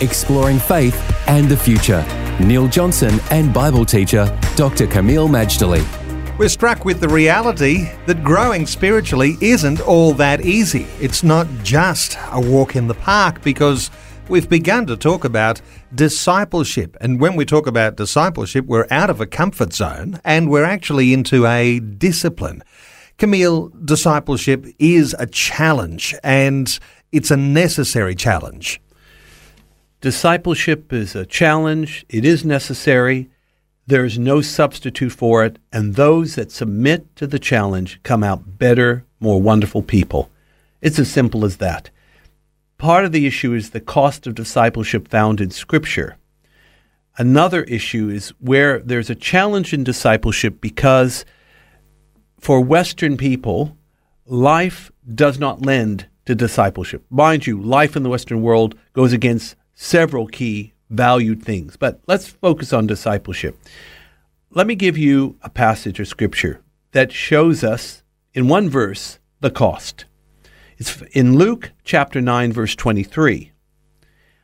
Exploring faith and the future. Neil Johnson and Bible teacher Dr. Kameel Majdali. We're struck with the reality that growing spiritually isn't all that easy. It's not just a walk in the park because we've begun to talk about discipleship. And when we talk about discipleship, we're out of a comfort zone and we're actually into a discipline. Kameel, discipleship is a challenge and it's a necessary challenge. Discipleship is a challenge, it is necessary. There is no substitute for it, and those that submit to the challenge come out better, more wonderful people. It's as simple as that. Part of the issue is the cost of discipleship found in Scripture. Another issue is where there's a challenge in discipleship because for Western people, life does not lend to discipleship. Mind you, life in the Western world goes against several key valued things, but let's focus on discipleship. Let me give you a passage of scripture that shows us in one verse the cost. It's in Luke chapter 9 verse 23.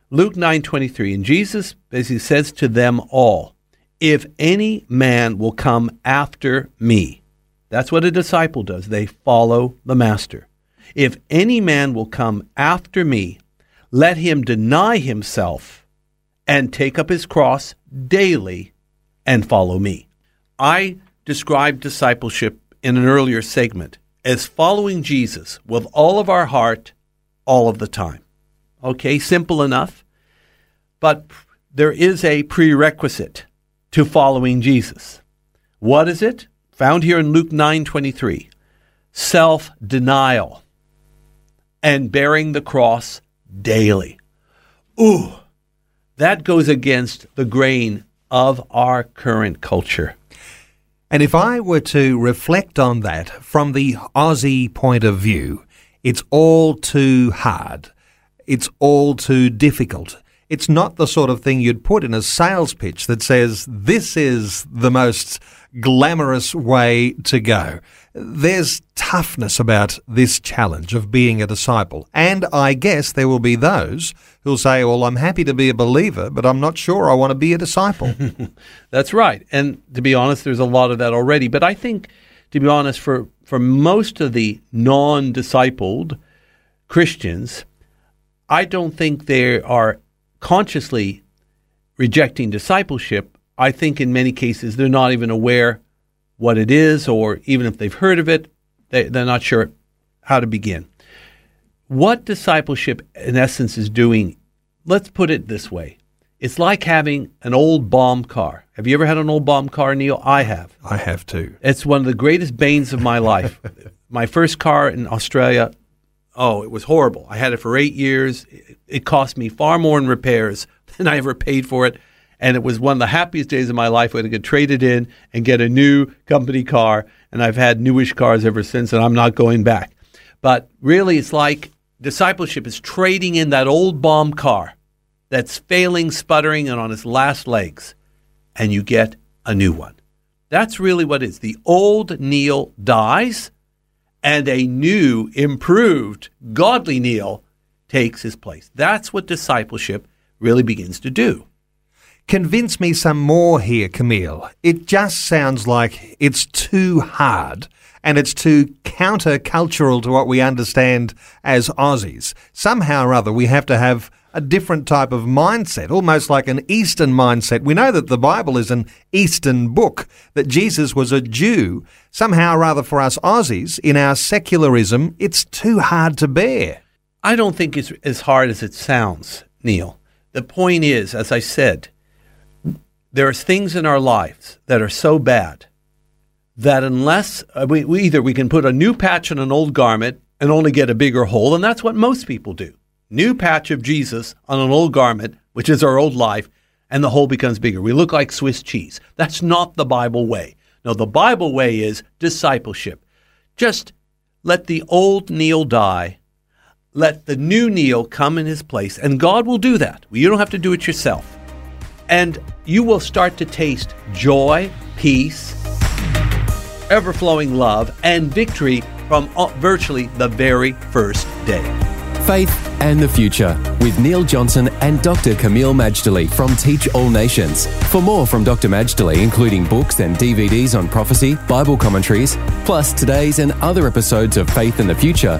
Luke 9:23 and Jesus basically says to them all, if any man will come after me. That's what a disciple does. They follow the master. If any man will come after me, let him deny himself and take up his cross daily and follow me. I described discipleship in an earlier segment as following Jesus with all of our heart, all of the time. Okay, simple enough. But there is a prerequisite to following Jesus. What is it? Found here in Luke 9:23. Self-denial and bearing the cross daily. Ooh, that goes against the grain of our current culture. And if I were to reflect on that from the Aussie point of view, it's all too hard. It's all too difficult. It's not the sort of thing you'd put in a sales pitch that says, this is the most glamorous way to go. There's toughness about this challenge of being a disciple. And I guess there will be those who'll say, well, I'm happy to be a believer, but I'm not sure I want to be a disciple. That's right. And to be honest, there's a lot of that already. But I think, to be honest, for, for most of the non discipled Christians, I don't think they are consciously rejecting discipleship. I think in many cases they're not even aware what it is, or even if they've heard of it, they, they're not sure how to begin. What discipleship, in essence, is doing, let's put it this way it's like having an old bomb car. Have you ever had an old bomb car, Neil? I have. I have too. It's one of the greatest banes of my life. my first car in Australia, oh, it was horrible. I had it for eight years. It cost me far more in repairs than I ever paid for it. And it was one of the happiest days of my life when I could trade it in and get a new company car. And I've had newish cars ever since, and I'm not going back. But really, it's like discipleship is trading in that old bomb car that's failing, sputtering, and on its last legs, and you get a new one. That's really what it is. The old Neil dies, and a new, improved, godly Neil takes his place. That's what discipleship really begins to do. Convince me some more here, Kameel. It just sounds like it's too hard and it's too countercultural to what we understand as Aussies. Somehow or other, we have to have a different type of mindset, almost like an Eastern mindset. We know that the Bible is an Eastern book, that Jesus was a Jew. Somehow or other, for us Aussies, in our secularism, it's too hard to bear. I don't think it's as hard as it sounds, Neil. The point is, as I said, there are things in our lives that are so bad that unless uh, we, we either we can put a new patch on an old garment and only get a bigger hole, and that's what most people do. new patch of Jesus on an old garment, which is our old life, and the hole becomes bigger. We look like Swiss cheese. That's not the Bible way. No, the Bible way is discipleship. Just let the old Neil die. Let the new Neil come in his place, and God will do that. You don't have to do it yourself. And you will start to taste joy, peace, ever flowing love, and victory from uh, virtually the very first day. Faith and the Future with Neil Johnson and Dr. Kameel Majdali from Teach All Nations. For more from Dr. Majdali, including books and DVDs on prophecy, Bible commentaries, plus today's and other episodes of Faith and the Future,